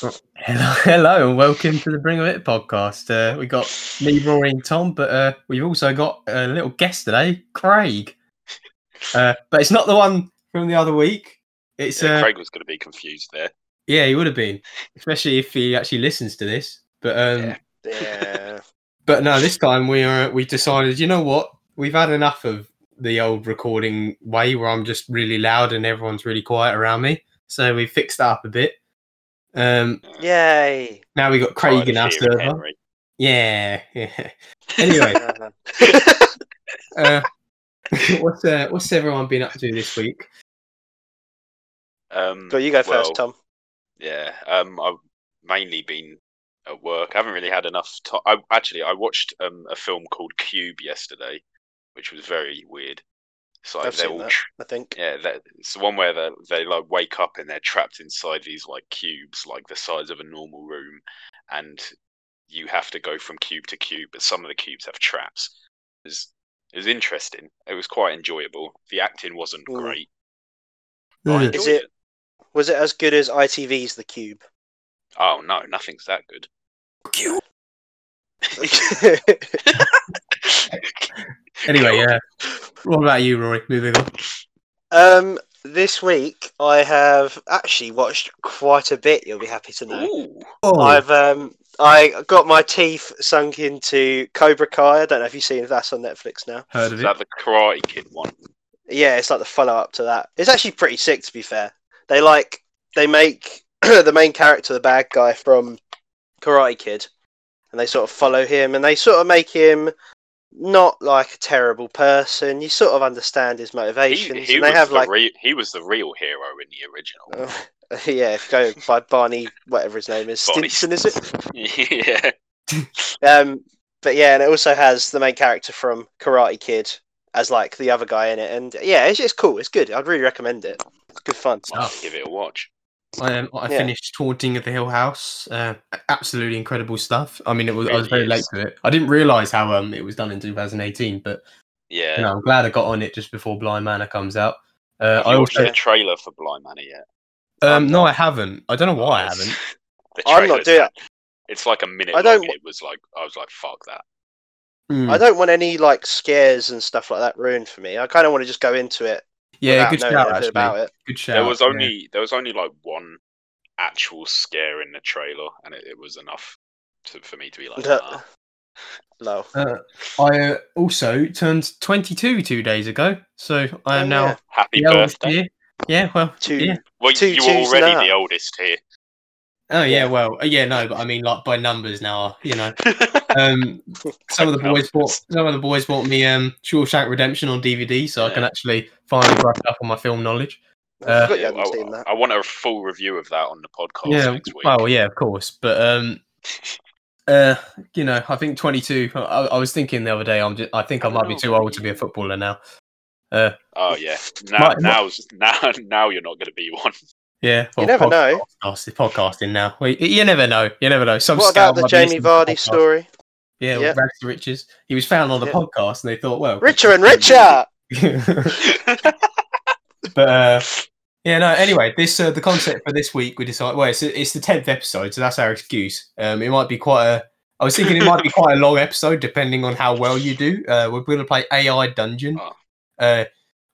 Hello, hello, and welcome to the Bring of It podcast. Uh, we got me, Rory, and Tom, but uh, we've also got a little guest today, Craig. Uh, but it's not the one from the other week. It's Yeah, uh, Craig was going to be confused there. yeah, he would have been, especially if he actually listens to this. But um, Yeah. Yeah. but no, this time we are we decided. You know what? We've had enough of the old recording way where I'm just really loud and everyone's really quiet around me. So we fixed that up a bit. Um, Yay. now we got Craig Tired in of our server. Henry. Yeah, yeah. Anyway, uh, what's uh, what's everyone been up to this week? Um, Go, you go well, first, Tom. Yeah, um, I've mainly been at work. I haven't really had enough time. I, actually, I watched um, a film called Cube yesterday, which was very weird. It's like I've they're seen all that. tr- I think. yeah, it's the one where they they like wake up and they're trapped inside these like cubes, like the size of a normal room, and you have to go from cube to cube. But some of the cubes have traps. It was, it was interesting. It was quite enjoyable. The acting wasn't Mm. great. but Mm. Is enjoyed it- Was it as good as ITV's The Cube? Oh no, nothing's that good. Anyway, yeah. What about you, Rory? Moving on. um, this week I have actually watched quite a bit. You'll be happy to know. Ooh. Oh, I've um, I got my teeth sunk into Cobra Kai. I don't know if you've seen if that's on Netflix now. heard of Is it. that the Karate Kid one? Yeah, it's like the follow up to that. It's actually pretty sick, to be fair. They like they make the main character the bad guy from Karate Kid, and they sort of follow him, and they sort of make him not like a terrible person. You sort of understand his He, motivations, he and they was have the like, re- he was the real hero in the original. uh, yeah, go by Barney, whatever his name is, Barney Stinson, is it? yeah. Um, but yeah, and it also has the main character from Karate Kid as like the other guy in it, and yeah, it's it's cool. It's good. I'd really recommend it. It's good fun. I'll give it a watch. I, um, I Yeah. finished Haunting at the Hill House. Uh, absolutely incredible stuff. I mean, it was I was Really very late to it. I didn't realise how um it was done in 2018, but Yeah. you know, I'm glad I got on it just before Bly Manor comes out. Uh, Have I you watched also the trailer for Bly Manor yet? um no. I haven't. I don't know why I haven't. I'm not doing- that- It's like a minute I don't- and It was like I was like, fuck that. Hmm. I don't want any like scares and stuff like that ruined for me. I kind of want to just go into it Yeah, without good knowing shout actually. about it. Good shout. there was yeah. only there was only like one actual scare in the trailer, and it, it was enough to, for me to be like, nah. No. Uh, I uh, also turned 22 two days ago, so I am Oh, now yeah. happy the oldest birthday. here. Yeah, well, Two. yeah. Well, Two you were twos already now. the oldest here. Oh yeah, Yeah. well, uh, yeah, no, but I mean, like by numbers now, you know. Um, some of the boys bought some of the boys bought me um Shawshank Redemption on DVD, so I can actually finally brush up on my film knowledge. I Uh, forgot Yeah, hadn't I. I want a full review of that on the podcast yeah, next week. well, yeah, of course, but um, uh, you know, I think 22. I, I was thinking the other day, I'm just, I think I, I might be too old to be a footballer now. Uh, Oh yeah, now My- my- now's now now you're not going to be one. Yeah, You never know. Podcast, podcasting now. Well, you, you never know. You never know. Some What about the Jamie listening the Vardy story? Yeah, Yeah. with rags to riches. He was found on the Yeah. podcast, and they thought, well, Richer and richer. but uh, yeah, no. Anyway, this uh, the concept for this week we decided. Well, it's it's the tenth episode, so that's our excuse. Um, it might be quite a. I was thinking it might be quite a long episode, depending on how well you do. Uh, we're going to play AI Dungeon. Oh. Uh,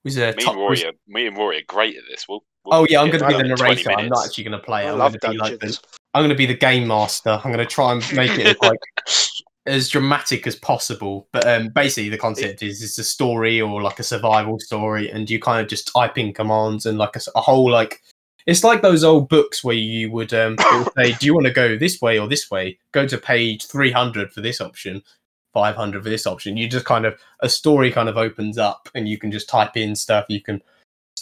was a me top. and Rory, are, me and Rory are great at this. We'll, Oh yeah, I'm going to be the narrator. I'm not actually going to play. I I'm love going to be like the. I'm going to be the game master. I'm going to try and make it as, like as dramatic as possible. But um, basically, the concept is it's a story or like a survival story, and you kind of just type in commands and like a whole like it's like those old books where you would um would say, "Do you want to go this way or this way?" Go to page 300 for this option. 500 for this option you just kind of a story kind of opens up and you can just type in stuff you can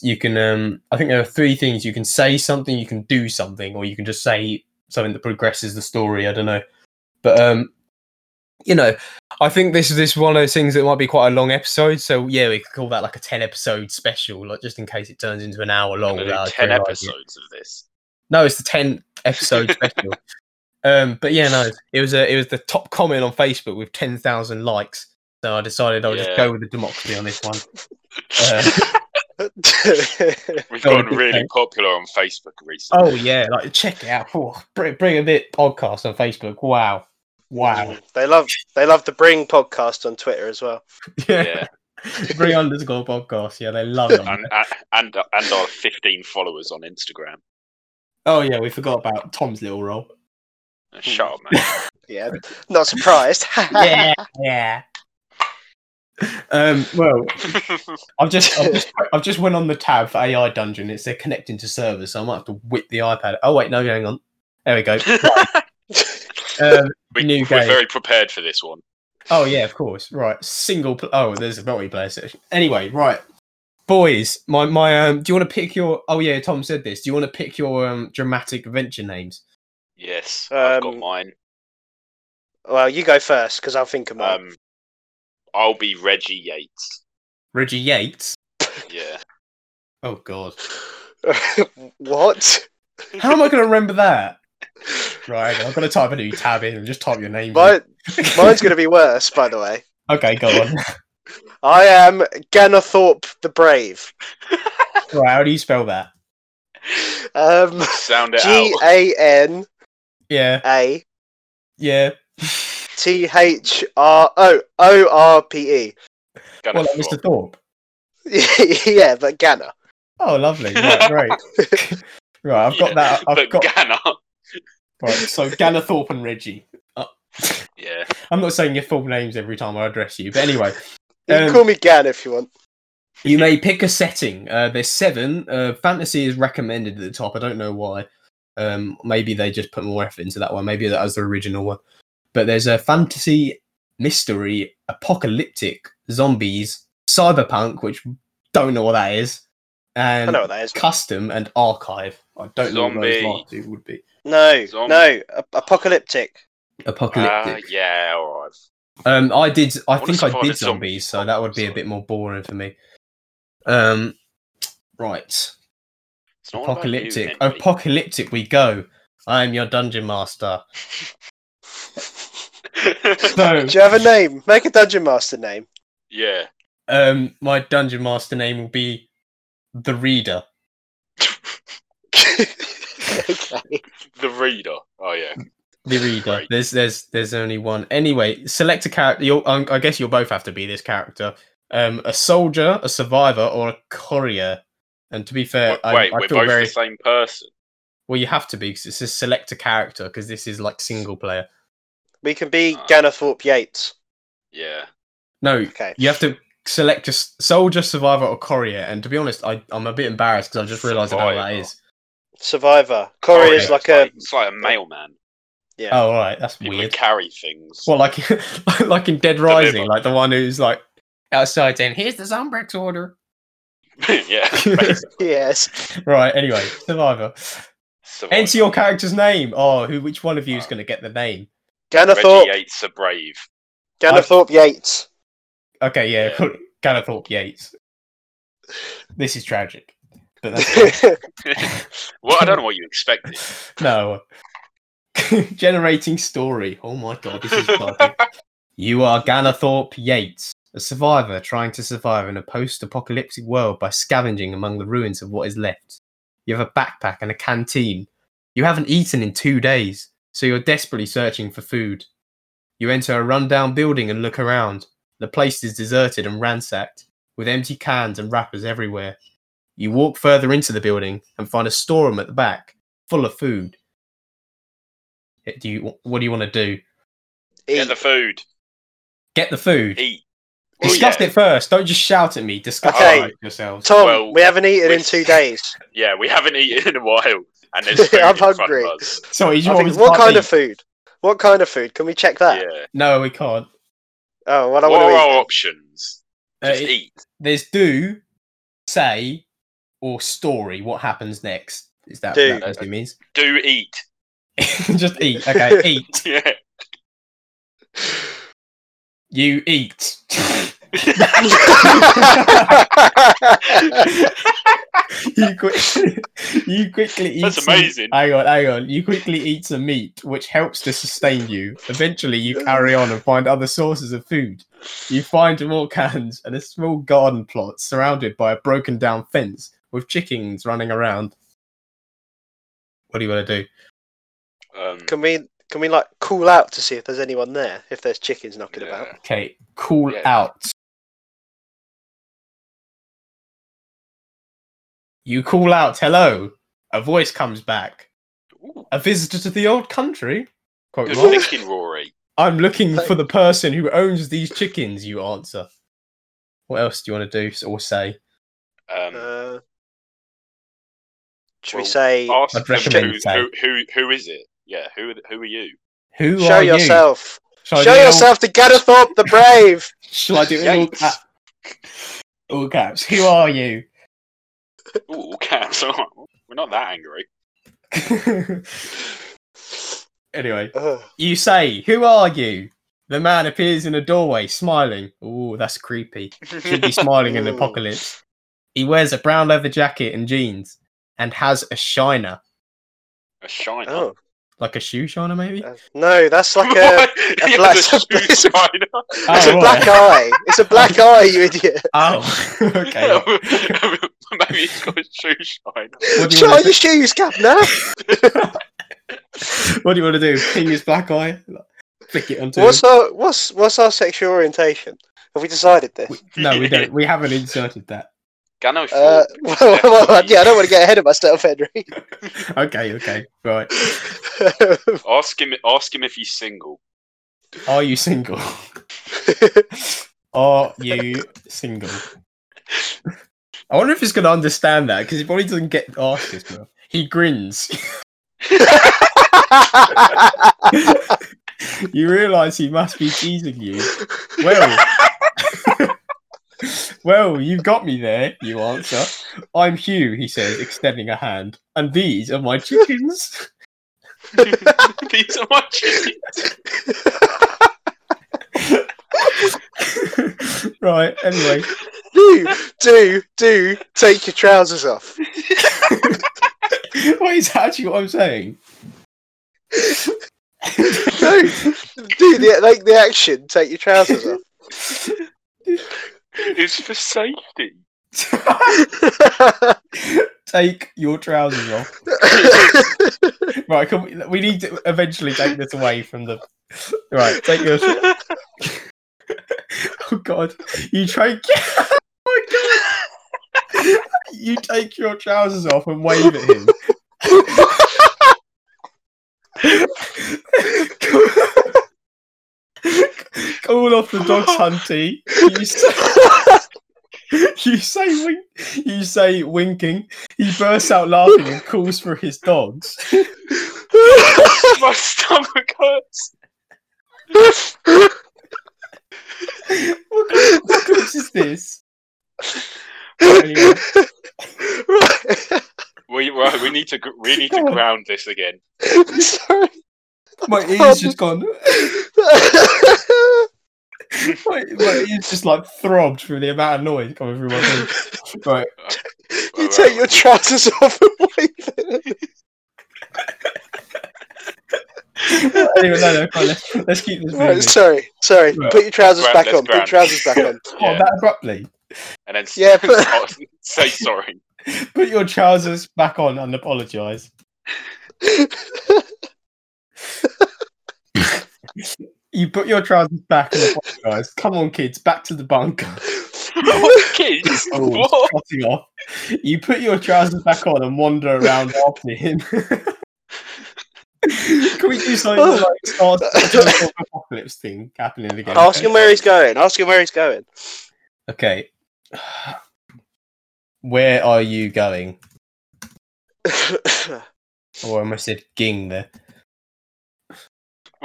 you can um i think there are three things you can say something you can do something or you can just say something that progresses the story i don't know but um you know i think this is this one of those things that might be quite a long episode so yeah we could call that like a 10 episode special like just in case it turns into an hour long We're do ten episodes of this. No, it's the 10 episode special. Um, but yeah, no, it was a, it was the top comment on Facebook with 10,000 likes. So I decided I'll just go with the democracy on this one. Uh, We've gotten really thanks. popular on Facebook recently. Oh yeah, like check it out. Oh, bring, bring a bit podcast on Facebook. Wow, wow. Mm. they love they love the Bring podcast on Twitter as well. Yeah, bring underscore podcast. Yeah, they love it. and, and and and our 15 followers on Instagram. Oh yeah, we forgot about Tom's little role. Shut up, man. Yeah, not surprised. yeah, yeah. Um, well, I've just, I've just, I've just went on the tab for AI Dungeon. It's they're connecting to servers, so I might have to whip the iPad. Oh wait, no, hang on. There we go. Um, we, New we're game. very prepared for this one. oh yeah, of course. Right, single. Pl- oh, there's a multiplayer section. Anyway, right, boys. My my. Um, do you want to pick your? Oh yeah, Tom said this. Do you want to pick your um dramatic adventure names? Yes, I've got Um, mine. well, you go first because I'll think of mine. Um, I'll be Reggie Yates. Reggie Yates. Yeah. Oh god, what? how am I going to remember that? Right, I'm going to type a new tab in and just type your name. in. Mine's going to be worse, by the way. Okay, go on. I am Ganathorpe the Brave. right, how do you spell that? Um, Sound it G out. A N Yeah, A yeah. T H R O O R P E. Gonna Well, like. Mr. Thorpe. Yeah, but Ganna. Oh, lovely. Right, great. right, I've got Yeah, that. I've but got Ganna. right. So Ganna Thorpe and Reggie. Yeah. I'm not saying your full names every time I address you, but anyway, You can Um, call me Gan if you want. you may pick a setting. Uh, there's seven. Uh, fantasy is recommended at the top. I don't know why. Um, maybe they just put more effort into that one. Maybe that was the original one. But there's a fantasy, mystery, apocalyptic, zombies, cyberpunk, which don't know what that is, I and know what that is. custom and archive. I don't know what those last two would be. No, Zombie. no, ap- apocalyptic. Uh, Apocalyptic. yeah, alright. Um, I did. I What think I did a zombie? zombies, so that would be a bit more boring for me. Um, right. It's not all you, Apocalyptic. Apocalyptic. We go. I am your dungeon master. So, Do you have a name? Make a dungeon master name. yeah. um, my dungeon master name will be the Reader. okay. The reader. Oh yeah. The Reader. Right. There's, there's, there's only one. Anyway, select a character. You'll, um, I guess you'll both have to be this character. Um, a soldier, a survivor, or a courier. And to be fair, Wait, I, wait, I we're feel both very the same person. well. You have to be because it says select a character because this is like single player. We can be Ah. Ganathorpe Yates. Yeah. No, Okay. you have to select just soldier, survivor, or courier. And to be honest, I, I'm a bit embarrassed because I just realised how that is. Survivor. Courier Oh, is yeah, like a It's like a mailman. yeah. Oh, all right, that's People weird. carry things. Well, like, like in Dead Rising, Deliver. like the one who's like outside saying, "Here's the Zombrex order." yeah. Yes. Right. Anyway, survivor. Survivor. Enter your character's name. Oh, who? Which one of you is Ah. going to get the name? Reggie Yates are brave. Ganathorpe Yates. Okay, yeah, Yeah. call Yates. This is tragic, but that's well, I don't know what you expected. no. Generating story. Oh my god, this is exciting. You are Ganathorpe Yates, a survivor trying to survive in a post apocalyptic world by scavenging among the ruins of what is left. You have a backpack and a canteen. You haven't eaten in two days, so you're desperately searching for food. You enter a rundown building and look around. The place is deserted and ransacked, with empty cans and wrappers everywhere. You walk further into the building and find a storeroom at the back, full of food. Eh, Do you? What do you want to do? Get Eat. the food. Get the food. Eat. Well, Discuss yeah. it first. Don't just shout at me. Discuss Okay. it yourselves. Tom, Well, we haven't eaten in two days. Yeah, we haven't eaten in a while, and there's food I'm in front hungry. of us. Sorry, you I want think- what kind eat? of food? What kind of food? Can we check that? Yeah. No, we can't. Oh, well, I What are want to our eat. options? Uh, Just it- eat. there's do, say, or story. What happens next? Is that Do. that what it means? Do eat. just eat. Okay, eat. Yeah. You eat. you, quick, you quickly eat. That's some- amazing. hang on, hang on. You quickly eat some meat, which helps to sustain you. Eventually, you carry on and find other sources of food. You find more cans and a small garden plot surrounded by a broken down fence with chickens running around. What do you want to do? Um, can we can we like call out to see if there's anyone there? If there's chickens knocking yeah. about. Okay, call Yeah. out. You call out, hello. A voice comes back. Ooh, A visitor to the old country? Quote good mark. thinking, Rory. I'm looking for the person who owns these chickens, you answer. What else do you want to do or say? Um, Uh, should we say ask I'd them recommend who, say- who, who, who is it? Yeah, who, who are you? Who show are yourself? you? Shall I Show do it all- yourself to Ganathorpe the Brave. Shall I do it all, Yikes. cap- all caps? Who are you? Ooh, cats. We're not that angry. anyway, Ugh. you say, Who are you? The man appears in a doorway, smiling. Ooh, that's creepy. Should be smiling in the apocalypse. He wears a brown leather jacket and jeans and has a shiner. A shiner. Oh Like a shoe shiner, maybe? uh, no, that's like a. A black- the shoe it's a- shiner. It's a Oh, black eye. It's a black eye, you idiot. Oh, okay. Maybe he's got a shoe shiner. What do you Shine want to your shoes, Captain. What do you want to do? Ping his black eye? Flick it onto What's our what's what's our sexual orientation? Have we decided this? him? No, we don't. We haven't inserted that. Gano Uh, well, well, yeah, I don't want to get ahead of myself, Henry. Okay, okay, right. Ask him. Ask him if he's single. Are you single? Are you single? I wonder if he's going to understand that because he probably doesn't get asked this. Bro. He grins. you realise he must be teasing you. Well, well, you've got me there. You answer. I'm Hugh. He says, extending a hand. And these are my chickens. These are my chickens. right. Anyway, do do do take your trousers off. what is actually what I'm saying? No, do the like the action. Take your trousers off. It's for safety. take your trousers off. Right, can we, we need to eventually take this away from the. Right, take your. Oh God, you take. oh my God, you take your trousers off and wave at him. Call off the dogs, Hunty. You say, you say, wink, you say, winking. He bursts out laughing and calls for his dogs. my stomach hurts. What kind of apocalypse is this? Anyway, right. We right, we need to we need to ground this again. Sorry. my ears just gone. My, my ears just like throbbed through the amount of noise coming through my face. Right, you take your trousers off and wave at them. Anyway, no, no, come on, let's, let's keep this moving. Right, sorry, sorry. Right. Put your trousers Ground- back let's on. Put your trousers back on. Oh, that abruptly. And then s- Yeah, but- oh, say sorry. Put your trousers back on and apologise. You put your trousers back and apologise. Come on, kids, back to the bunker. Kids, Oh, what? off. You put your trousers back on and wander around after him. Can we do something oh like start the apocalypse thing happening again? Ask him where he's going. Ask him where he's going. Okay. Where are you going? Or oh, I almost said ging there.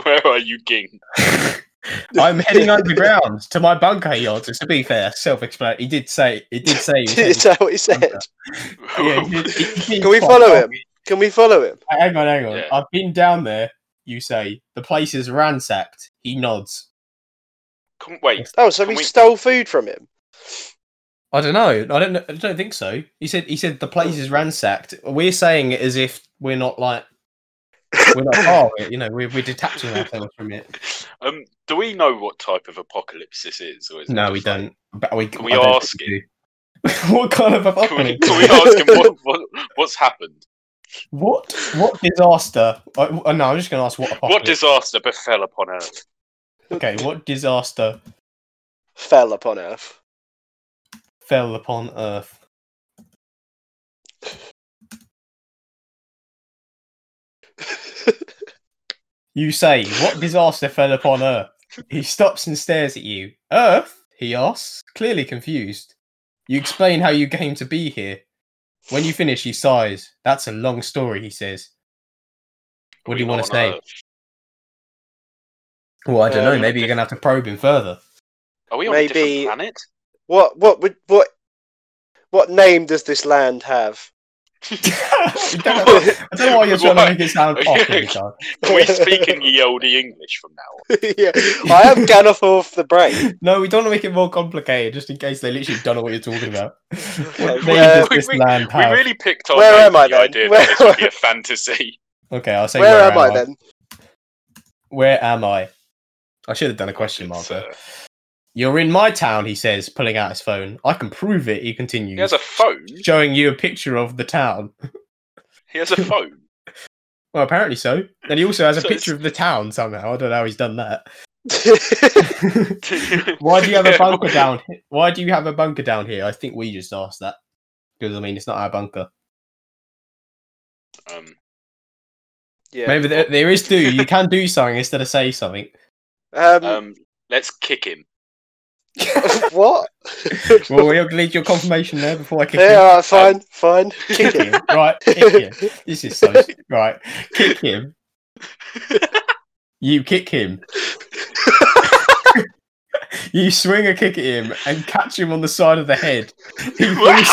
Where are you, Ging? I'm heading underground to my bunker, he answers. To be fair, self-explanatory. He did say. He did say. he was Is that what he said? Yeah, he did- he- he Can we follow told him? Me. Can we follow him? Hang on, hang on. Yeah. I've been down there. You say the place is ransacked. He nods. Come, wait, Oh, so Can we, we- stole food from him. I don't know. I don't. I don't think so. He said. He said the place is ransacked. We're saying it as if we're not like we're not part of it. You know, we're we're detaching ourselves from it. um, do we know what type of apocalypse this is? Or is No, we don't. But we, Can we ask think we do. what kind of Can we, apocalypse? can we ask him what, what what's happened? What what disaster? I, oh, no, I'm just going to ask what What disaster befell upon Earth? okay, what disaster Fell upon Earth. fell upon Earth? You say, what disaster fell upon Earth? He stops and stares at you. Earth? He asks, clearly confused. You explain how you came to be here. When you finish, he sighs. That's a long story, he says. What do you want to say? Earth? Well, I don't know. Um, Maybe you're going to have to probe him further. Are we on a different planet? what what would what what name does this land have? I don't know, I don't know why you're trying to make it sound off every. Can we speak in ye olde English from now on? yeah, I am Gandalf the Brain. No, we don't want to make it more complicated, just in case they literally don't know what you're talking about. Okay, name does this we- land We really picked our Where am I with the then? idea Where- that this would be a fantasy. Okay, I'll say Where, where, am I then? Where am I? I should have done a question mark It's, uh, there. You're in my town, he says, pulling out his phone. I can prove it, he continues, he has a phone. showing you a picture of the town. He has a phone. Well, apparently so. And he also has a So picture it's- of the town somehow. I don't know how he's done that. Why do you have a bunker down? he- Why do you have a bunker down here? I think we just asked that because I mean it's not our bunker. Um, yeah. Maybe there, there is do. You can do something instead of say something. Um, um, let's kick him. what? Well, we'll need your confirmation there before I kick yeah, him. alright, fine, um, fine. Kick him, right? Kick him. This is so right. Kick him. You kick him. You swing a kick at him and catch him on the side of the head. He Wow.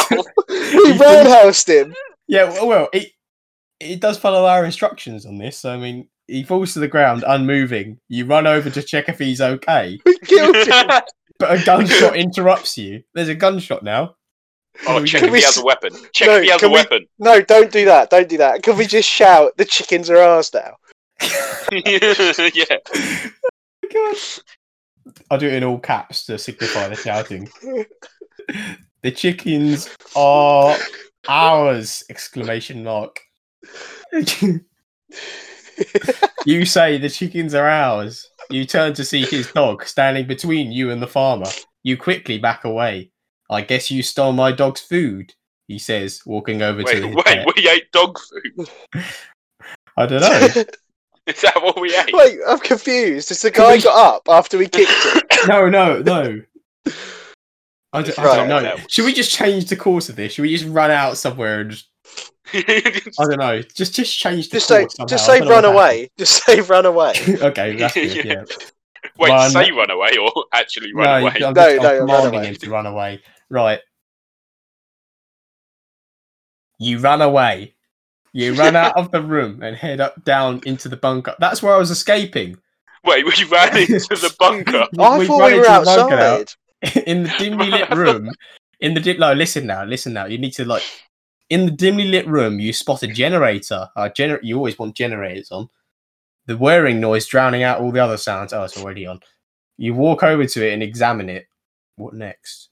He falls- roundhoused him. Yeah, well, well, it it does follow our instructions on this. So I mean, he falls to the ground, unmoving. You run over to check if he's okay, We killed him. But a gunshot interrupts you. There's a gunshot now. oh, check Can if we he has s- a weapon. Check No, if he has a can we- weapon. No, don't do that. Don't do that. Can we just shout, the chickens are ours now? yeah. God. I'll do it in all caps to signify the shouting. The chickens are ours! Exclamation mark. you say the chickens are ours. You turn to see his dog standing between you and the farmer. You quickly back away. I guess you stole my dog's food, he says, walking over Wait, to his wait, pet. we ate dog food. I don't know. Is that what we ate? Wait, I'm confused. Has the guy got up after we kicked him? No, no, no. I don't, I don't know. Should we just change the course of this? Should we just run out somewhere and just I don't know. Just just change the Just say, somehow. just say run what away. Just say run away. okay, that's good. Yeah. Yeah. Wait, Run- say run away or actually run no, away? I'm, No, just, no, I'm run commanding away. him to run away. Right. You run away. You run out of the room and head up down into the bunker. That's where I was escaping. Wait, we ran into the bunker. I We thought we were into the bunker now. outside. in the dimly lit room. In the dim, no, listen now, listen now. You need to like in the dimly lit room. You spot a generator. Uh, gener- You always want generators on. The whirring noise drowning out all the other sounds. Oh, it's already on. You walk over to it and examine it. What next?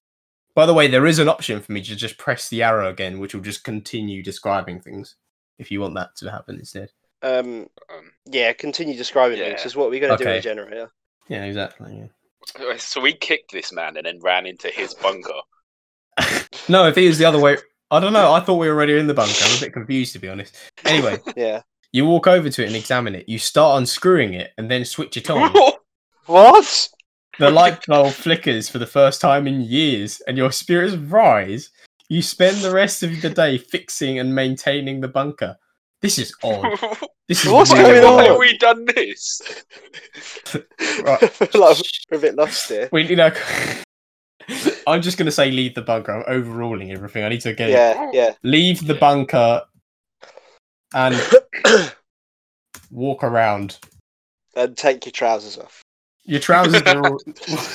By the way, there is an option for me to just press the arrow again, which will just continue describing things. If you want that to happen instead. Um, Um, yeah, continue describing Yeah. things. This is what we're going to do with Okay. generator. Yeah, exactly. Yeah. so we kicked this man and then ran into his bunker. No, if he was the other way, I don't know. I thought we were already in the bunker. I'm a bit confused to be honest. Anyway, Yeah. You walk over to it and examine it. You start unscrewing it and then switch it on. What? the light bulb flickers for the first time in years, and your spirits rise. You spend the rest of the day fixing and maintaining the bunker. This is odd. This is What's really going Why have we done this? Right. like, we're a bit lost here. We, you know, I'm just gonna say leave the bunker. I'm overruling everything. I need to get it. Yeah, yeah. Leave the bunker and walk around. and take your trousers off. Your trousers are all.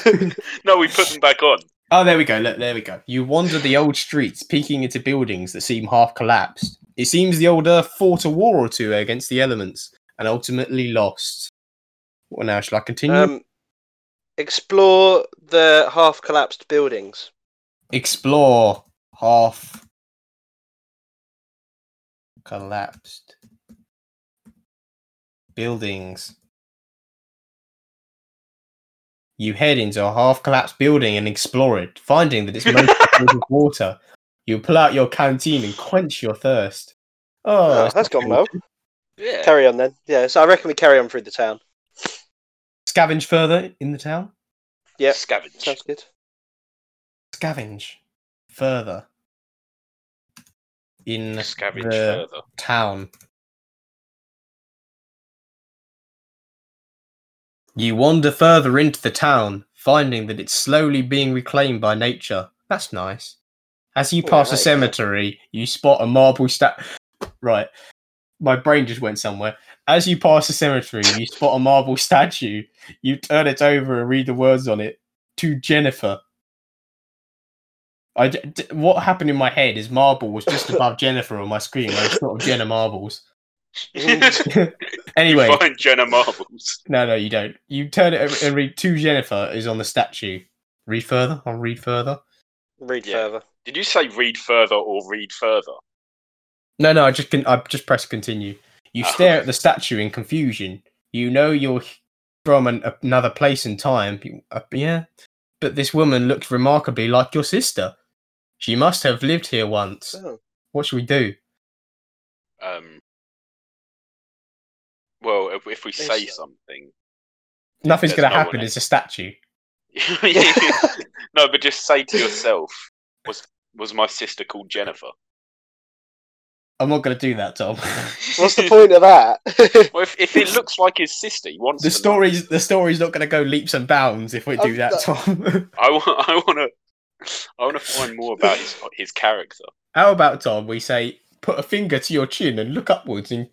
no, we put them back on. Oh, there we go. Look, there we go. You wander the old streets, peeking into buildings that seem half collapsed. It seems the old Earth fought a war or two against the elements and ultimately lost. What now? Shall I continue? um, explore the half collapsed buildings. Explore half collapsed buildings. You head into a half collapsed building and explore it, finding that it's mostly filled with water. You pull out your canteen and quench your thirst. Oh, Oh, that's gone well. Yeah. Carry on then. Yeah, so I reckon we carry on through the town. Scavenge further in the town. Yep. Scavenge. Sounds good. Scavenge further in Scavenge the further. town. You wander further into the town, finding that it's slowly being reclaimed by nature. That's nice. As you Yeah, pass a cemetery, you spot a marble stat. Right. My brain just went somewhere. As you pass the cemetery, you spot a marble statue. You turn it over and read the words on it to Jennifer. I d- d- what happened in my head is Marble was just above Jennifer on my screen. I just thought of Jenna Marbles. anyway, You find Jenna Marbles. no, no, you don't. You turn it over and read to Jennifer is on the statue. Read further. I'll read further. Read Yeah. further. Did you say read further or read further? No, no, I just can. I just press continue. You Oh. stare at the statue in confusion. You know you're from an, another place and time. You- uh, yeah, but this woman looks remarkably like your sister. She must have lived here once. Oh. What should we do? Um. Well, if, if we say It's- something, Nothing's going to no happen. It's a statue. no, but just say to yourself, was was my sister called Jennifer? I'm not going to do that, Tom. What's the point of that? Well, if, if it looks like his sister, he wants the to know. story's the story's not going to go leaps and bounds if we do Um, that, that- Tom. I want. I want to. I want to find more about his his character. How about Tom? We say, put a finger to your chin and look upwards, and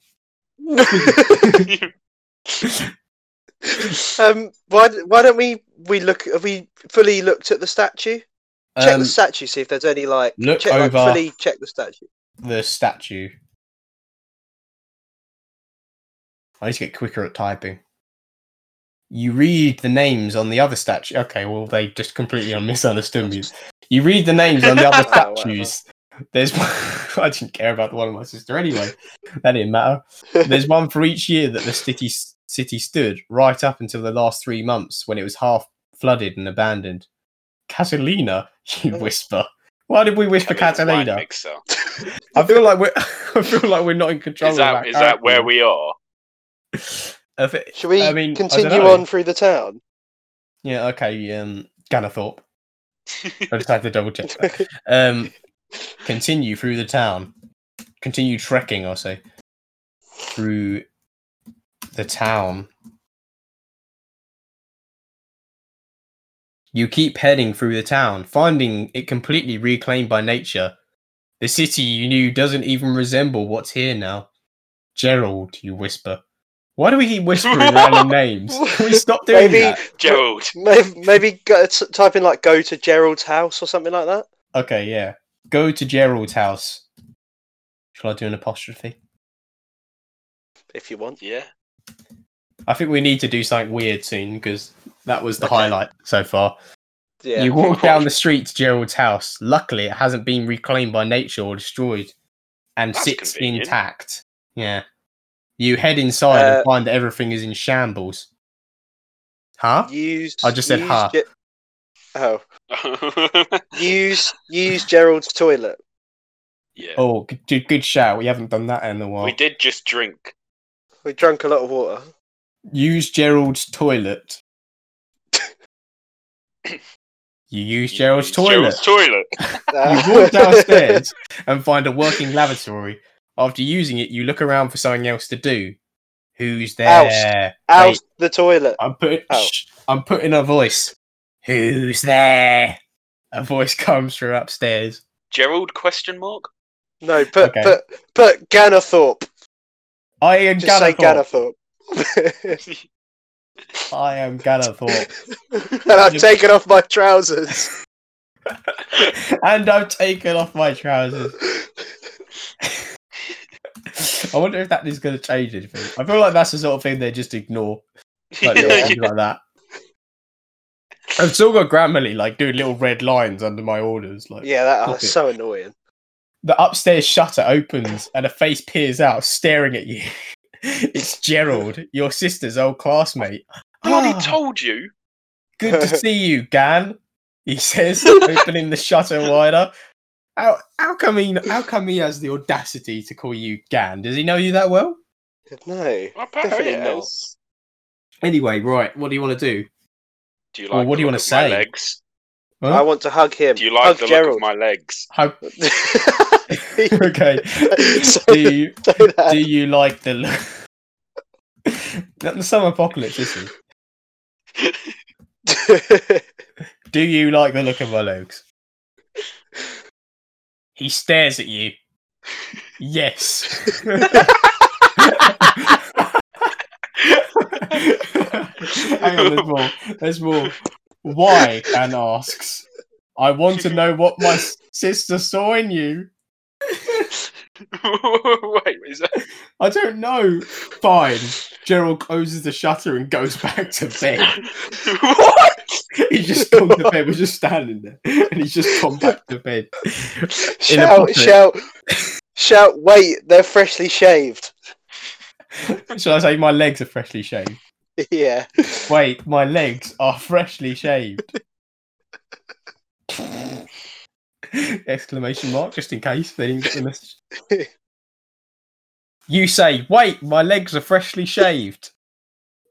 um, why why don't we we look? Have we fully looked at the statue? Check um, the statue, see if there's any like. look check, like, over- fully check the statue. The statue. I need to get quicker at typing. You read the names on the other statue. Okay, well they just completely misunderstood me. You read the names on the other statues. There's I didn't care about the one of my sister anyway. That didn't matter. There's one for each year that the city city stood, right up until the last three months when it was half flooded and abandoned. Catalina, you whisper. Why did we wish Kevin's wine Catalina? Mixer. I feel like we're I feel like we're not in control Is that our is that where we are? If it- Should we I mean, continue know. on through the town? Yeah, okay, um Ganathorpe. I just had to double check that. Um continue through the town. Continue trekking, I'll say. Through the town. You keep heading through the town, finding it completely reclaimed by nature. The city you knew doesn't even resemble what's here now. Gerald, you whisper. Why do we keep whispering random names? Can we stop doing Maybe- that? Gerald. Maybe, maybe go, t- type in like go to Gerald's house or something like that. Okay, yeah. Go to Gerald's house. Shall I do an apostrophe? If you want. Yeah. I think we need to do something weird soon because that was the Okay. highlight so far. Yeah. You walk down the street to Gerald's house. Luckily, it hasn't been reclaimed by nature or destroyed and That's sits convenient. intact. Yeah. You head inside Uh, and find that everything is in shambles. Huh? Use. I just said huh. Ge- oh, use use Gerald's toilet. yeah. Oh, good, good shout. We haven't done that in a while. We did just drink. We drank a lot of water. Use Gerald's toilet. You use Gerald's toilet. Gerald's toilet. You walk downstairs and find a working lavatory. After using it, you look around for something else to do. Who's there? Out Wait, the toilet. I'm putting. Oh. I'm putting a voice. Who's there? A voice comes from upstairs. Gerald? Question mark. No, put Okay. put put Ganathorpe. I am Just say Ganathorpe. Ganathorpe. I am Gallifort. and I've taken off my trousers. and I've taken off my trousers. I wonder if that is going to change anything. I feel like that's the sort of thing they just ignore. Like, little things like that. I've still got Grammarly like doing little red lines under my orders. Like yeah, that, that's it. so annoying. the upstairs shutter opens and a face peers out, staring at you. it's Gerald, your sister's old classmate. Bloody Ah, told you. Good to see you, Gan. He says, opening the shutter wider. How how come he how come he has the audacity to call you Gan? Does he know you that well? No, Apparently definitely it not. Anyway, right. What do you want to do? Do you Well, like what do you wanna look of my say? legs? Huh? I want to hug him. Do you like hug the Gerald. look of my legs? How okay? Say Do you do you like the look? Not the summer apocalypse, is he? Do you like the look of my legs? He stares at you. Yes. Hang on, there's more. There's more. Why? Anne asks. I want to know what my sister saw in you. Wait, is that? I don't know. Fine. Gerald closes the shutter and goes back to bed. what? He's just gone to bed. We're just standing there, and he's just gone back to bed. shout, shout, shout! Wait, they're freshly shaved. Shall I say my legs are freshly shaved? Yeah. Wait, my legs are freshly shaved. Exclamation mark, just in case they didn't get the message. You say, wait, my legs are freshly shaved.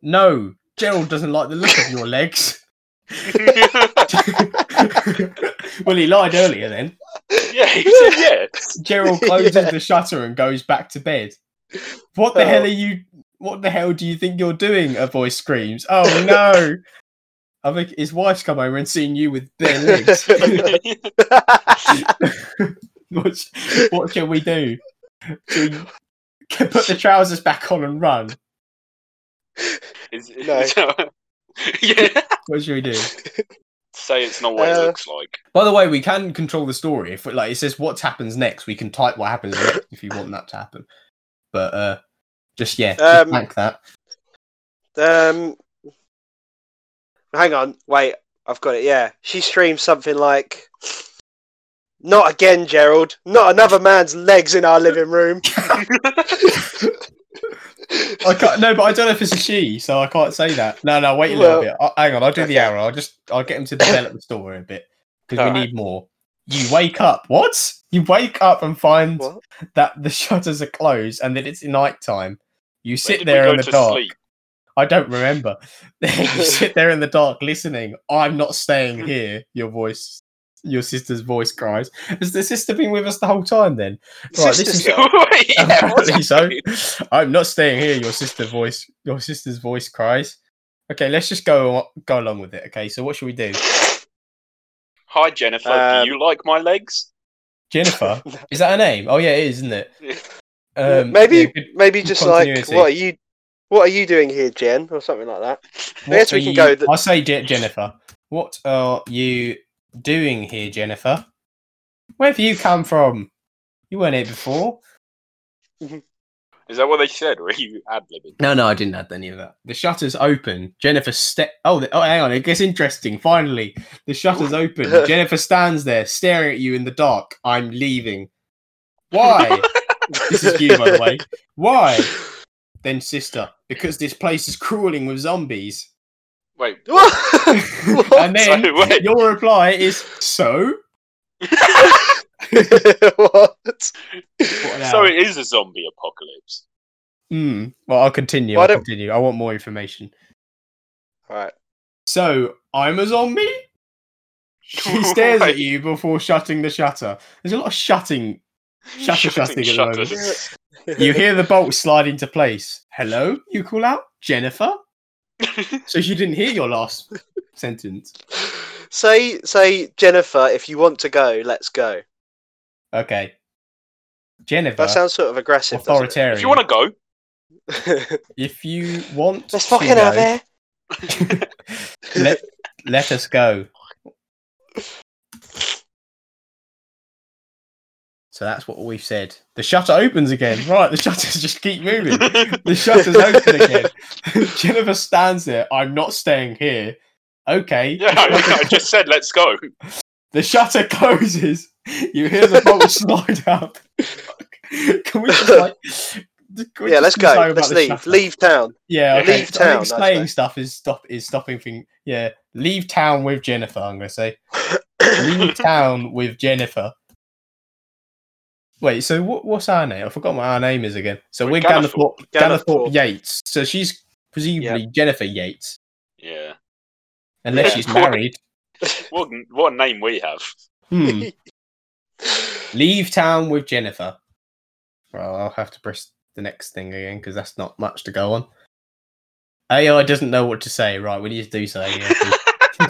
No, Gerald doesn't like the look of your legs. well, he lied earlier then. yeah, he said yes. Gerald closes Yeah. the shutter and goes back to bed. What the hell Oh. are you? What the hell do you think you're doing? A voice screams. Oh no! I think his wife's come over and seen you with bare legs. what, sh- what shall we do? Shall we put the trousers back on and run? Is, No. yeah. What should we do? Say it's not what Uh, it looks like. By the way, we can control the story. If like it says what happens next, we can type what happens next if you want that to happen. But uh, just yeah, just Um, that. um, hang on, wait, I've got it. Yeah, she streams something like, "Not again, Gerald. Not another man's legs in our living room." I can't. No, but I don't know if it's a she, so I can't say that. No, no. Wait a little Well, bit. I, hang on. I'll do the okay. arrow. I'll just. I'll get him to develop the story a bit because we Alright. need more. You wake up. What? You wake up and find What? that the shutters are closed and that it's night time. You sit did there in the dark. sleep? I don't remember. you sit there in the dark listening. I'm not staying here. Your voice, your sister's voice cries. Has the sister been with us the whole time then? Right, this Sister's is- yeah, what's Apparently so. happening? I'm not staying here. Your sister voice, your sister's voice cries. Okay, let's just go go along with it. Okay, so what should we do? Hi, Jennifer. Um, do you like my legs? Jennifer, is that her name? Oh yeah, it is, isn't it? Um, maybe, yeah, good- maybe good just like, continuity. "What are you? What are you doing here, Jen?" or something like that. I guess we can you- go. th- I'll say Je- Jennifer. What are you doing here, Jennifer? Where have you come from? You weren't here before. Is that what they said, or are you ad libbing? No, no, I didn't add any of that. The shutters open. Jennifer step. Oh, the- oh, hang on. It gets interesting. Finally, the shutters open. Jennifer stands there, staring at you in the dark. I'm leaving. Why? this is you, by the way. Why? Then, sister, because this place is crawling with zombies. Wait. And then So, wait. your reply is so. what? What? So it is a zombie apocalypse. Hmm. Well, I'll continue. Why I'll don't- continue. I want more information. All right. So I'm a zombie. She stares at Right. you before shutting the shutter. There's a lot of shutting. Shutter shutting at the moment. You hear the bolt slide into place. Hello, you call out Jennifer. So she didn't hear your last sentence. Say, say, Jennifer, if you want to go, let's go. Okay, Jennifer, That sounds sort of aggressive. authoritarian. if you want to go, If you want Let's fucking have go- it. let, let us go. So that's what we've said. The shutter opens again. Right, the shutters just keep moving. The shutter's open again. Jennifer stands there. I'm not staying here. Okay. yeah, I, I just said let's go. The shutter closes. You hear the bolt slide up. Can we just like? we yeah, just let's go. Let's leave. shutter? Leave town. Yeah, Yeah, okay. leave so town, I think slaying stuff is stop is stopping thing. Yeah, leave town with Jennifer. I'm gonna say leave town with Jennifer. Wait, so what, what's our name? I forgot what our name is again. So We're we're Ganathorpe. Ganathorpe, Ganathorpe Ganathorpe. Yates. So she's presumably Jennifer Yates, Yeah. unless Yeah. she's married. What what a name we have. Hmm. Leave town with Jennifer. Well, I'll have to press the next thing again because that's not much to go on. AI doesn't know what to say. Right, we need to do something.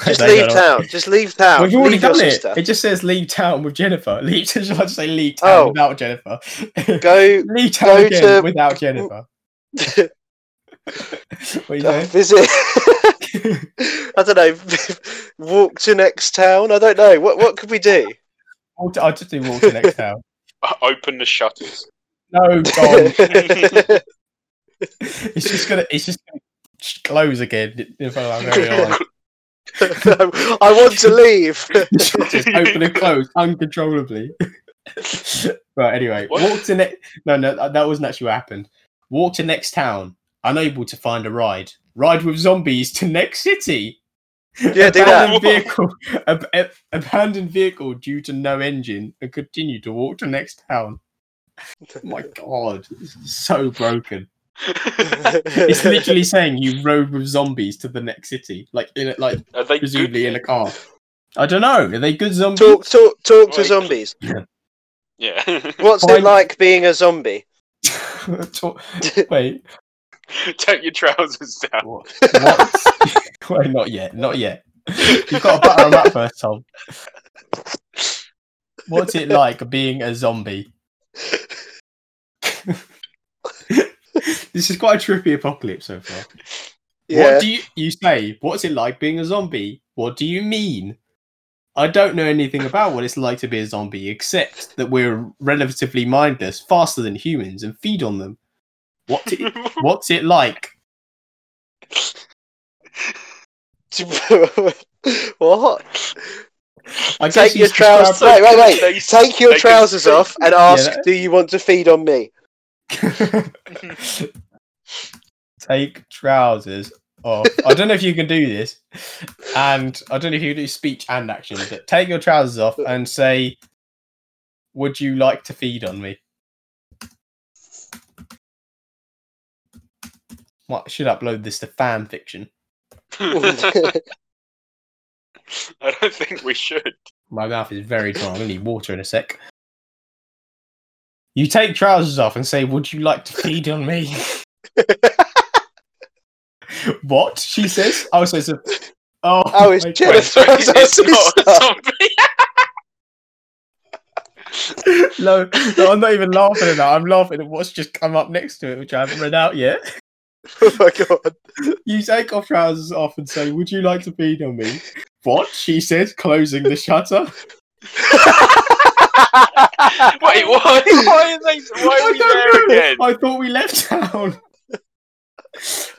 here, 'cause- Just leave don't town. Just leave town. We've already leave done it. sister. It just says leave town with Jennifer. Leave. Should I just say leave town Oh. without Jennifer? Go leave town go again to- without Jennifer. what are you uh, visit. I don't know. Walk to next town. I don't know. What what could we do? Walk to- I'll just do walk to next town. Open the shutters. No, God. it's just gonna. It's just gonna close again. If I'm very honest. I want to leave. The shutters open and close uncontrollably. right. Anyway, What? walk to next. No, no, that that wasn't actually what happened. Walk to next town. Unable to find a ride. Ride with zombies to next city. Yeah, do that. abandoned vehicle. ab- ab- abandoned vehicle due to no engine, and continue to walk to next town. my God, this is so broken. It's literally saying you rode with zombies to the next city, like in a, like Are they presumably good in a car. I don't know. Are they good zombies? talk talk talk to zombies. Yeah. What's it like being a zombie? Talk- Wait, Take your trousers down. what? what? Wait, not yet. Not yet. You've got to butter them up first, Tom. What's it like being a zombie? This is quite a trippy apocalypse so far. Yeah. What do you you say? What's it like being a zombie? What do you mean? I don't know anything about what it's like to be a zombie, except that we're relatively mindless, faster than humans, and feed on them. What it, what's it like? what? I Take your trousers. described- Wait, wait, wait. Take your trousers off and ask, that- "Do you want to feed on me?" Take trousers off. I don't know if you can do this, and I don't know if you can do speech and action, but take your trousers off and say, "Would you like to feed on me?" What I should upload this to fan fiction? I don't think we should. My mouth is very dry. I'm gonna need water in a sec. You take trousers off and say, "Would you like to feed on me?" what she says? Oh, so it's a. Oh, Oh, it's my Wait, Jennifer. so That's our it's not a zombie. No, no, I'm not even laughing at that. I'm laughing at what's just come up next to it, which I haven't read out yet. oh my god! You take off trousers off and say, "Would you like to feed on me?" What she says, closing the shutter. Wait, why? Why are they? Why are I we don't there know. again? I thought we left town.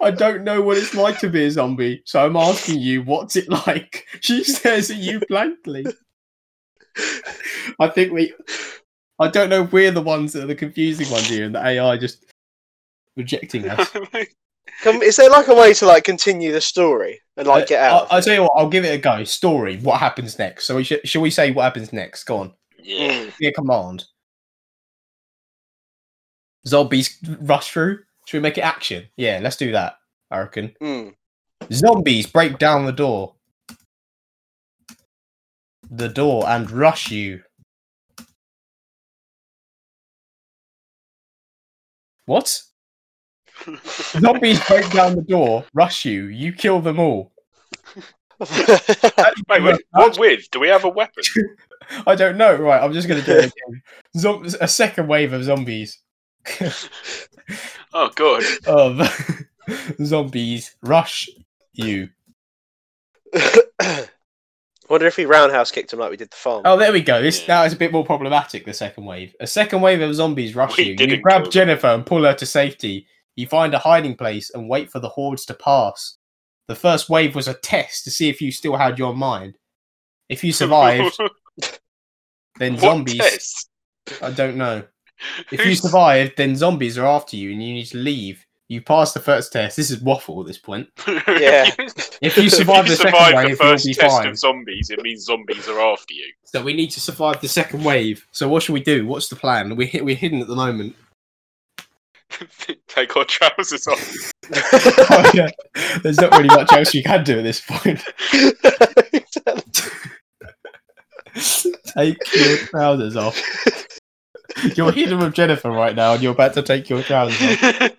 I don't know what it's like to be a zombie, so I'm asking you, what's it like? She stares at you blankly. I think we. I don't know if we're the ones that are the confusing ones here, and the AI just rejecting us. Come, is there like a way to like continue the story and like get out? Uh, I, will tell you what. I'll give it a go. Story. What happens next? So we should. Shall we say what happens next? Go on. yeah. Give me a command. Zombies rush through. Should we make it action? Yeah, let's do that. I reckon. Mm. Zombies break down the door. The door and rush you. What? Zombies break down the door, rush you. You kill them all. Wait, wait, what with? Do we have a weapon? I don't know. Right, I'm just going to do it again. Zom- a second wave of zombies. Oh god. of um, zombies rush You. Wonder if we roundhouse kicked him like we did the farm. Oh, there we go. This Yeah. that was a bit more problematic. The second wave. A second wave of zombies rush We you. You didn't grab kill. Jennifer and pull her to safety. You find a hiding place and wait for the hordes to pass. The first wave was a test to see if you still had your mind. If you survived, then What zombies. test? I don't know. If you survive, then zombies are after you and you need to leave. You passed the first test. This is waffle at this point. Yeah. If you If survive you the second survive wave, the you'll first be test fine. of zombies, it means zombies are after you. So we need to survive the second wave. So what should we do? What's the plan? We're hit, we're hidden at the moment. Take our trousers off. oh, yeah. There's not really much else you can do at this point. take your trousers off. You're hidden with Jennifer right now, and you're about to take your trousers off.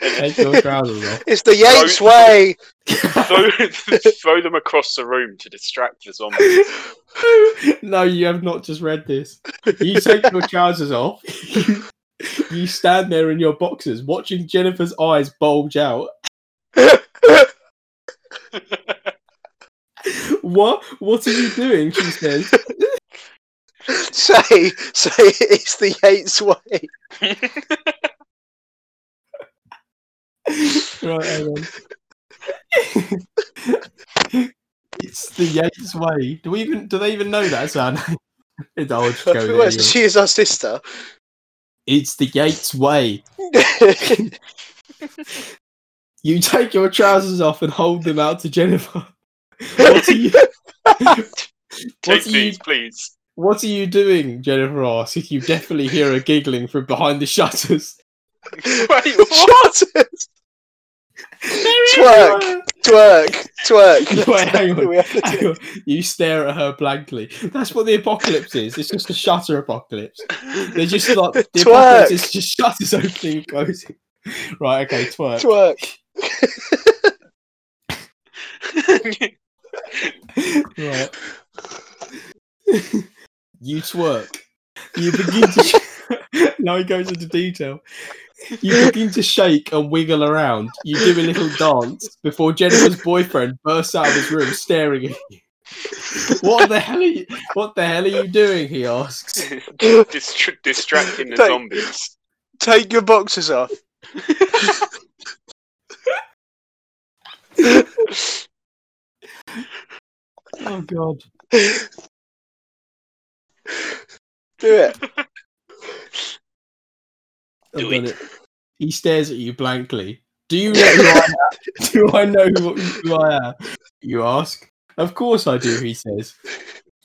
Take your trousers off. it's the Yates Throw- way. throw, throw them across the room to distract the zombies. no, you have not just read this. You take your trousers off. You, you stand there in your boxes, watching Jennifer's eyes bulge out. What? What are you doing? She says. say, say it's the Yates way. Right, hang on. it's the Yates way. Do we even? Do they even know that sound? It's- I'll just go with it Well, anyway. she is our sister. It's the Yates way. You take your trousers off and hold them out to Jennifer. What are you? Take are you- these, please. What are you doing? Jennifer asks. You definitely hear her giggling from behind the shutters. Wait, what? Shutters. Twerk, twerk, twerk. Wait, hang on. We have to do- Hang on. You stare at her blankly. That's what the apocalypse is. It's just a shutter apocalypse. They're just like the Twerk. apocalypse is just shutters opening and closing. Right, okay, twerk. Twerk. Right. You twerk. You begin to. Sh- now he goes into detail. You begin to shake and wiggle around. You do a little dance before Jennifer's boyfriend bursts out of his room, staring at you. What the hell are you? What the hell are you doing? He asks. Distra- distracting the Take- zombies. Take your boxes off. Oh God. Do it. Do it. it. He stares at you blankly. Do you know who I am? Do I know who, who I am? You ask. Of course I do, he says.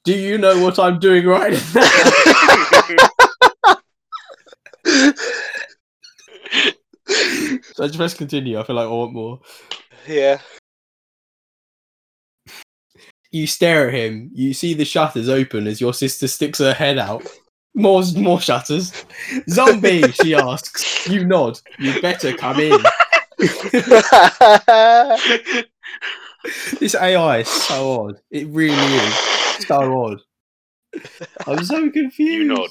Do you know what I'm doing right now? so I just press continue. I feel like I want more. yeah. You stare at him. You see the shutters open as your sister sticks her head out. More, more shutters. Zombie, she asks. You nod. You better come in. This AI is so odd. It really is so odd. I'm so confused. you nod.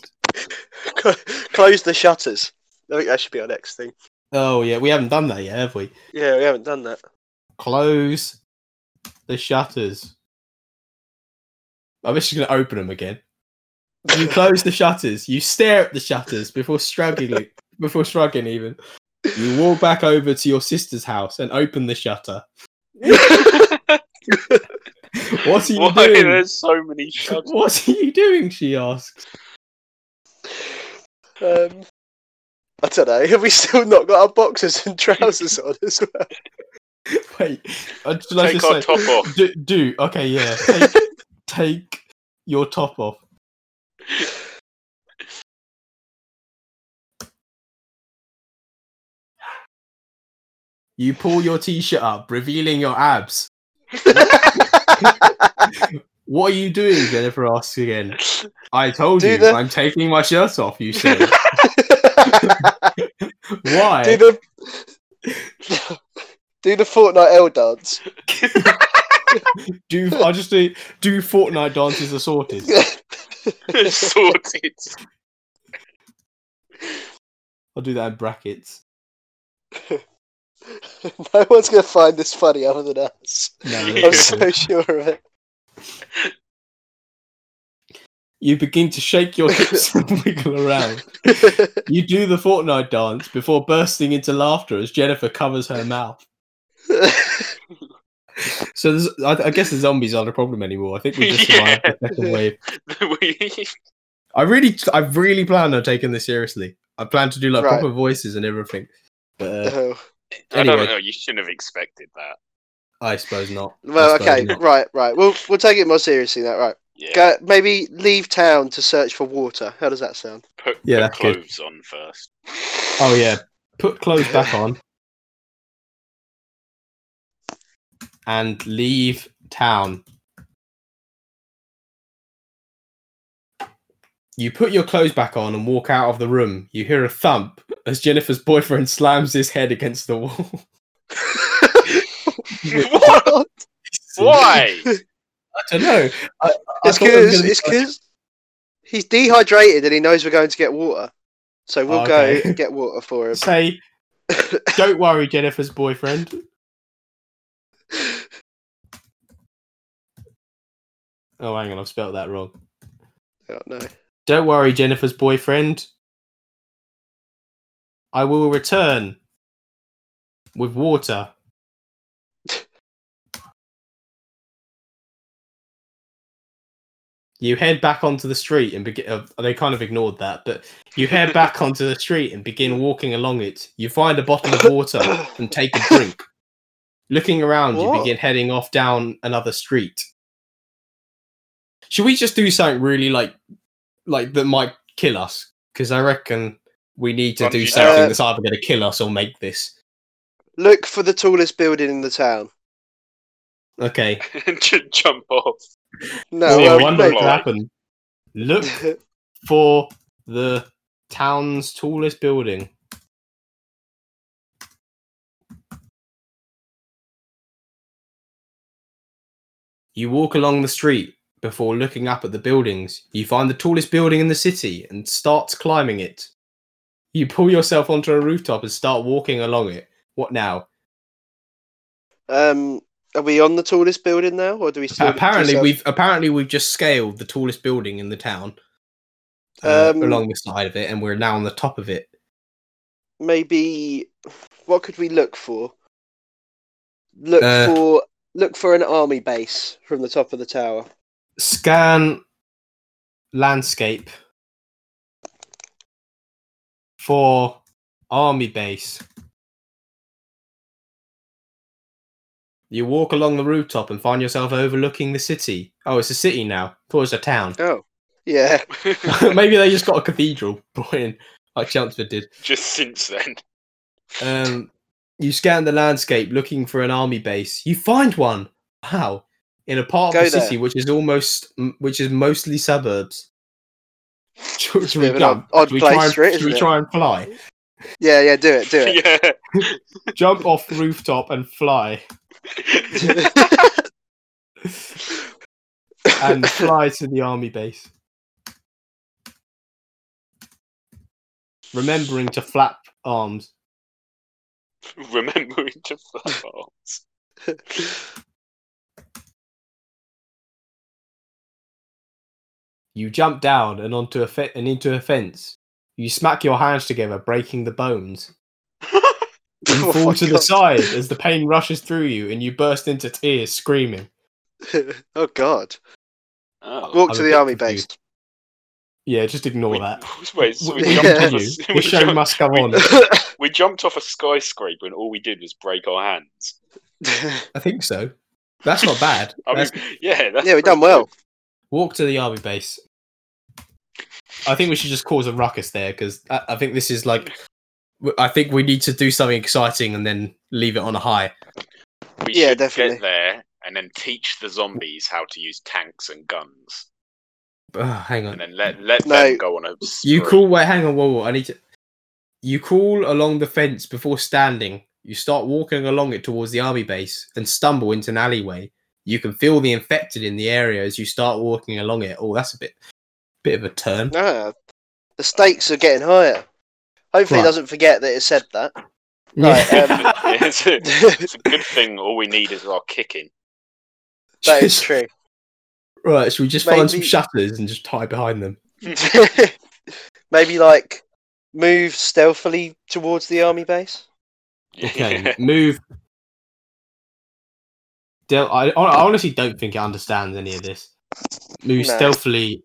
Close the shutters. I think that should be our next thing. Oh yeah, we haven't done that yet, have we? Yeah, we haven't done that. Close the shutters. I'm just gonna open them again. You close the shutters. You stare at the shutters before struggling. Before shrugging, even. You walk back over to your sister's house and open the shutter. What are you Why doing? there's so many shots? What are you doing? She asks. Um, I don't know. Have we still not got our boxers and trousers on as well? Wait, uh, should I Take just our say, top off. Do, do okay, yeah. Take, take your top off. You pull your t-shirt up, revealing your abs. What are you doing? Jennifer asks again. I told Do you, the- I'm taking my shirt off. You said. Why? do the do the Fortnite L dance. do I just do do Fortnite dances assorted? Sorted. I'll do that in brackets. no one's gonna find this funny other than us. No, I'm that's so sure of it. You begin to shake your hips and wiggle around. You do the Fortnite dance before bursting into laughter as Jennifer covers her mouth. So there's, I, I guess the zombies aren't a problem anymore. I think we just survived the second wave. We- I really, I really plan on taking this seriously. I plan to do like Right. proper voices and everything. But uh, Oh. I don't Anyway. know. You shouldn't have expected that. I suppose not. Well, suppose okay, not. right, right. We'll we'll take it more seriously. That right. Yeah. Go, maybe leave town to search for water. How does that sound? Put, Yeah, put that's good. clothes on first. Oh yeah, put clothes back on and leave town. You put your clothes back on and walk out of the room. You hear a thump as Jennifer's boyfriend slams his head against the wall. what? Why? I don't know. I, I It's thought it was because gonna it's because he's dehydrated and he knows we're going to get water. So we'll Oh, go okay. and get water for him. say, "Don't worry, Jennifer's boyfriend." Oh, hang on, I've spelled that wrong. Oh, no. Don't worry, Jennifer's boyfriend. I will return with water. You head back onto the street and begin. Uh, they kind of ignored that, but you head back onto the street and begin walking along it. You find a bottle of water and take a drink. Looking around, you begin heading off down another street. Should we just do something really like, like that might kill us? Because I reckon we need to do Bungee something jump. that's either going to kill us or make this. Look for the tallest building in the town. Okay. J- Jump off. No, oh, I wonder what maybe. could happen. Look for the town's tallest building. You walk along the street before looking up at the buildings. You find the tallest building in the city and start climbing it. You pull yourself onto a rooftop and start walking along it. What now? um, are we on the tallest building now, or do we still? apparently we've apparently we've just scaled the tallest building in the town uh, Um, along the side of it, and we're now on the top of it. maybe what could we look for? Look Uh, for look for an army base from the top of the tower. Scan landscape for army base. You walk along the rooftop and find yourself overlooking the city. Oh, it's a city now. Thought it was a town. Oh, yeah. Maybe they just got a cathedral put in, like Chelmsford did. Just since then. Um, you scan the landscape looking for an army base. You find one. Wow, in a part Go of the there. city which is almost, which is mostly suburbs. Should, should we of odd- jump? odd should we try and, for it, should we try and fly? Yeah, yeah, do it, do it. yeah. Jump off the rooftop and fly, and fly to the army base. Remembering to flap arms. Remembering to arms. You jump down and onto a fe- and into a fence. You smack your hands together, breaking the bones. You Oh fall to the side as the pain rushes through you, and you burst into tears, screaming. oh God! Oh. Walk I'm to the army confused. base. Yeah, just ignore We- that. Wait, so we, We jumped off a, The show jumped, must go on. we jumped off a skyscraper and all we did was break our hands. I think so. That's not bad. I mean, That's- yeah, that's yeah, we done pretty well. Walk to the army base. I think we should just cause a ruckus there because I, I think this is like. I think we need to do something exciting and then leave it on a high. We Yeah, should definitely. get there and then teach the zombies how to use tanks and guns, Ugh, hang on. and then let let No. them go on a. You spree. crawl. Wait, hang on. Whoa, whoa, I need to. You crawl along the fence before standing. You start walking along it towards the army base and stumble into an alleyway. You can feel the infected in the area as you start walking along it. Oh, that's a bit, bit of a turn. Ah, the stakes are getting higher. Hopefully, Right. he doesn't forget that it said that. Right, um, it's, a, it's a good thing. All we need is our kicking. that is true. Right, should we just find some Maybe- shutters and just hide behind them? Maybe like move stealthily towards the army base. Okay, move. Del- I, I honestly don't think it understands any of this. Move No. stealthily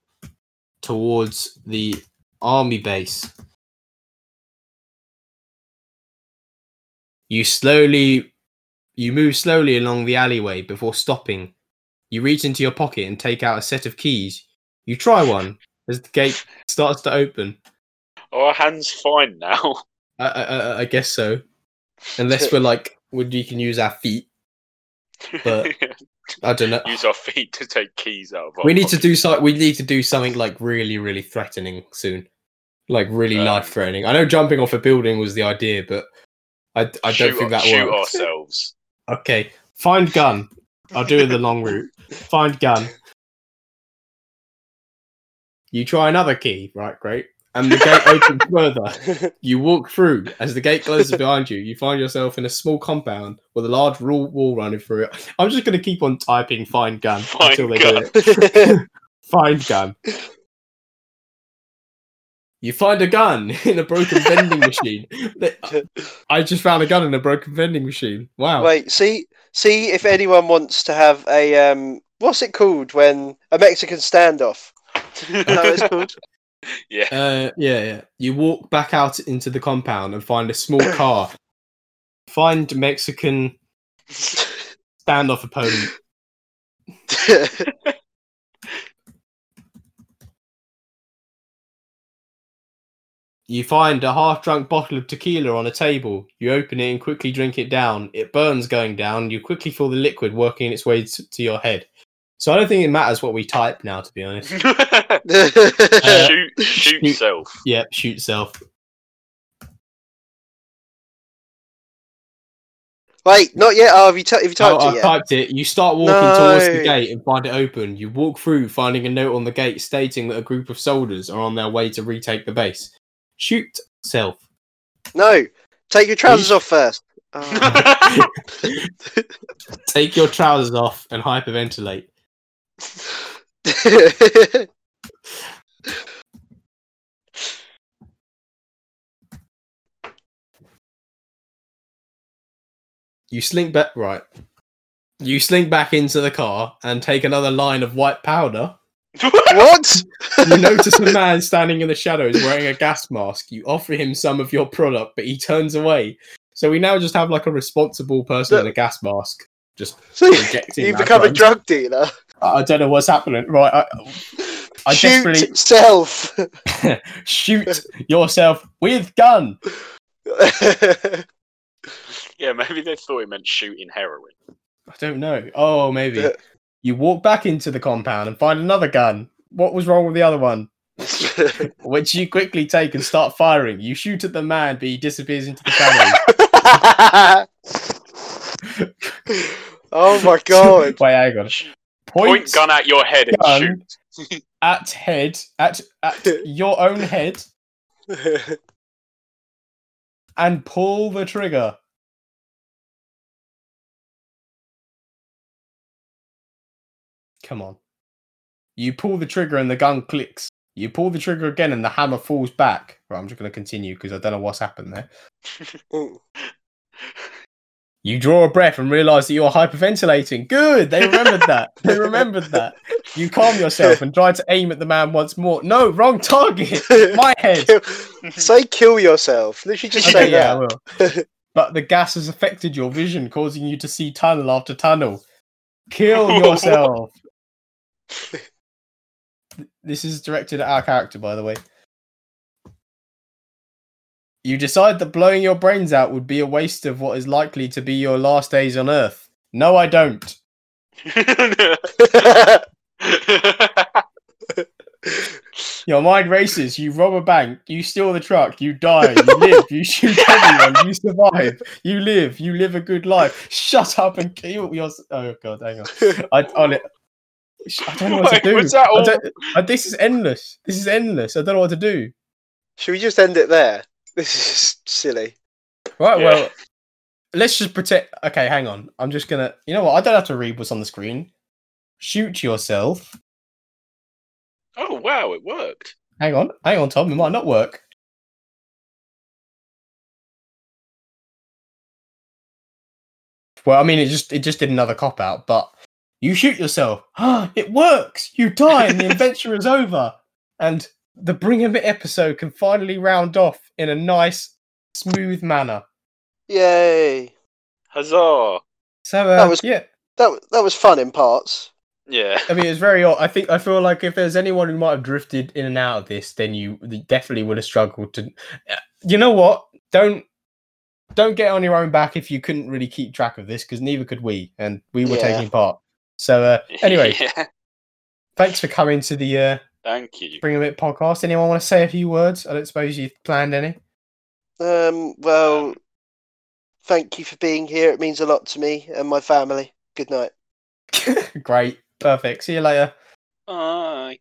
towards the army base. You slowly, you move slowly along the alleyway before stopping. You reach into your pocket and take out a set of keys. You try one as the gate starts to open. Our hands fine now. I, I, I- guess so, unless we're like, would you can use our feet. But- I don't know. Use our feet to take keys out of our we need to do so. We need to do something like really, really threatening soon, like really Um, life threatening. I know jumping off a building was the idea, but I, I don't think that shoot works. ourselves. Okay, find gun. I'll do the long route. Find gun. You try another key, right? Great. And the gate opens further. You walk through. As the gate closes behind you, you find yourself in a small compound with a large raw wall running through it. I'm just going to keep on typing "find gun" Find until they gun. do it. Find gun. You find a gun in a broken vending machine. I just found a gun in a broken vending machine. Wow. Wait, see, see if anyone wants to have a um, what's it called when a Mexican standoff? Is that it's called? yeah. Uh, yeah, yeah. You walk back out into the compound and find a small car. Find Mexican standoff opponent. You find a half drunk bottle of tequila on a table. You open it and quickly drink it down. It burns going down. You quickly feel the liquid working its way to, to your head. So I don't think it matters what we type now, to be honest. shoot, shoot shoot. self. Yep, shoot self. Wait, not yet. Oh, have you, t- have you Oh, typed I've it yet? typed it. You start walking towards the gate and find it open. You walk through, finding a note on the gate stating that a group of soldiers are on their way to retake the base. Shoot self. No, take your trousers off first. Oh. Take your trousers off and hyperventilate. You slink back right. You slink back into the car and take another line of white powder. what? You notice a man standing in the shadows wearing a gas mask. You offer him some of your product, but he turns away. So we now just have like a responsible person in a gas mask. Just So rejecting you that become a drug dealer. I don't know what's happening. Right, I, I Shoot desperately self. shoot yourself with gun. yeah, maybe they thought it meant shooting heroin. I don't know. Oh, maybe. You walk back into the compound and find another gun. What was wrong with the other one? Which you quickly take and start firing. You shoot at the man, but he disappears into the shadows. oh my god. Wait, hang on. Point, gun at your head and shoot. at head at at your own head and pull the trigger. Come on. You pull the trigger and the gun clicks. You pull the trigger again and the hammer falls back. Right, I'm just going to continue because I don't know what's happened there. You draw a breath and realize that you're hyperventilating. Good, they remembered that. They remembered that. You calm yourself and try to aim at the man once more. No, wrong target. My head. say kill yourself. Literally just say Okay, yeah, I that. will. But the gas has affected your vision, causing you to see tunnel after tunnel. Kill yourself. this is directed at our character, by the way. You decide that blowing your brains out would be a waste of what is likely to be your last days on Earth. No, I don't. Your mind races. You rob a bank. You steal the truck. You die. You live. You shoot everyone. You survive. You live. You live a good life. Shut up and kill yourself. Oh god, hang on. I, on it. I don't know what to do. was that I all- don't- I- this is endless. This is endless. I don't know what to do. Should we just end it there? This is just silly. Right, Yeah. well, let's just protect. Okay, hang on. I'm just gonna. You know what? I don't have to read what's on the screen. Shoot yourself. Oh wow, it worked. Hang on, hang on, Tom. It might not work. Well, I mean, it just it just did another cop out, but you shoot yourself. it works. You die, and the adventure is over. And the Bring 'em It episode can finally round off in a nice, smooth manner. Yay! Huzzah! So, uh, That was- yeah. That that was fun in parts. Yeah. I mean, it's very odd. I think I feel like if there's anyone who might have drifted in and out of this, then you definitely would have struggled to. Uh, You know what? Don't don't get on your own back if you couldn't really keep track of this, because neither could we, and we were Yeah. taking part. So uh, anyway, Yeah. thanks for coming to the uh, Thank you. Bring a Bit podcast. Anyone want to say a few words? I don't suppose you've planned any. Um, well, thank you for being here. It means a lot to me and my family. Good night. Great, perfect. See you later. Uh,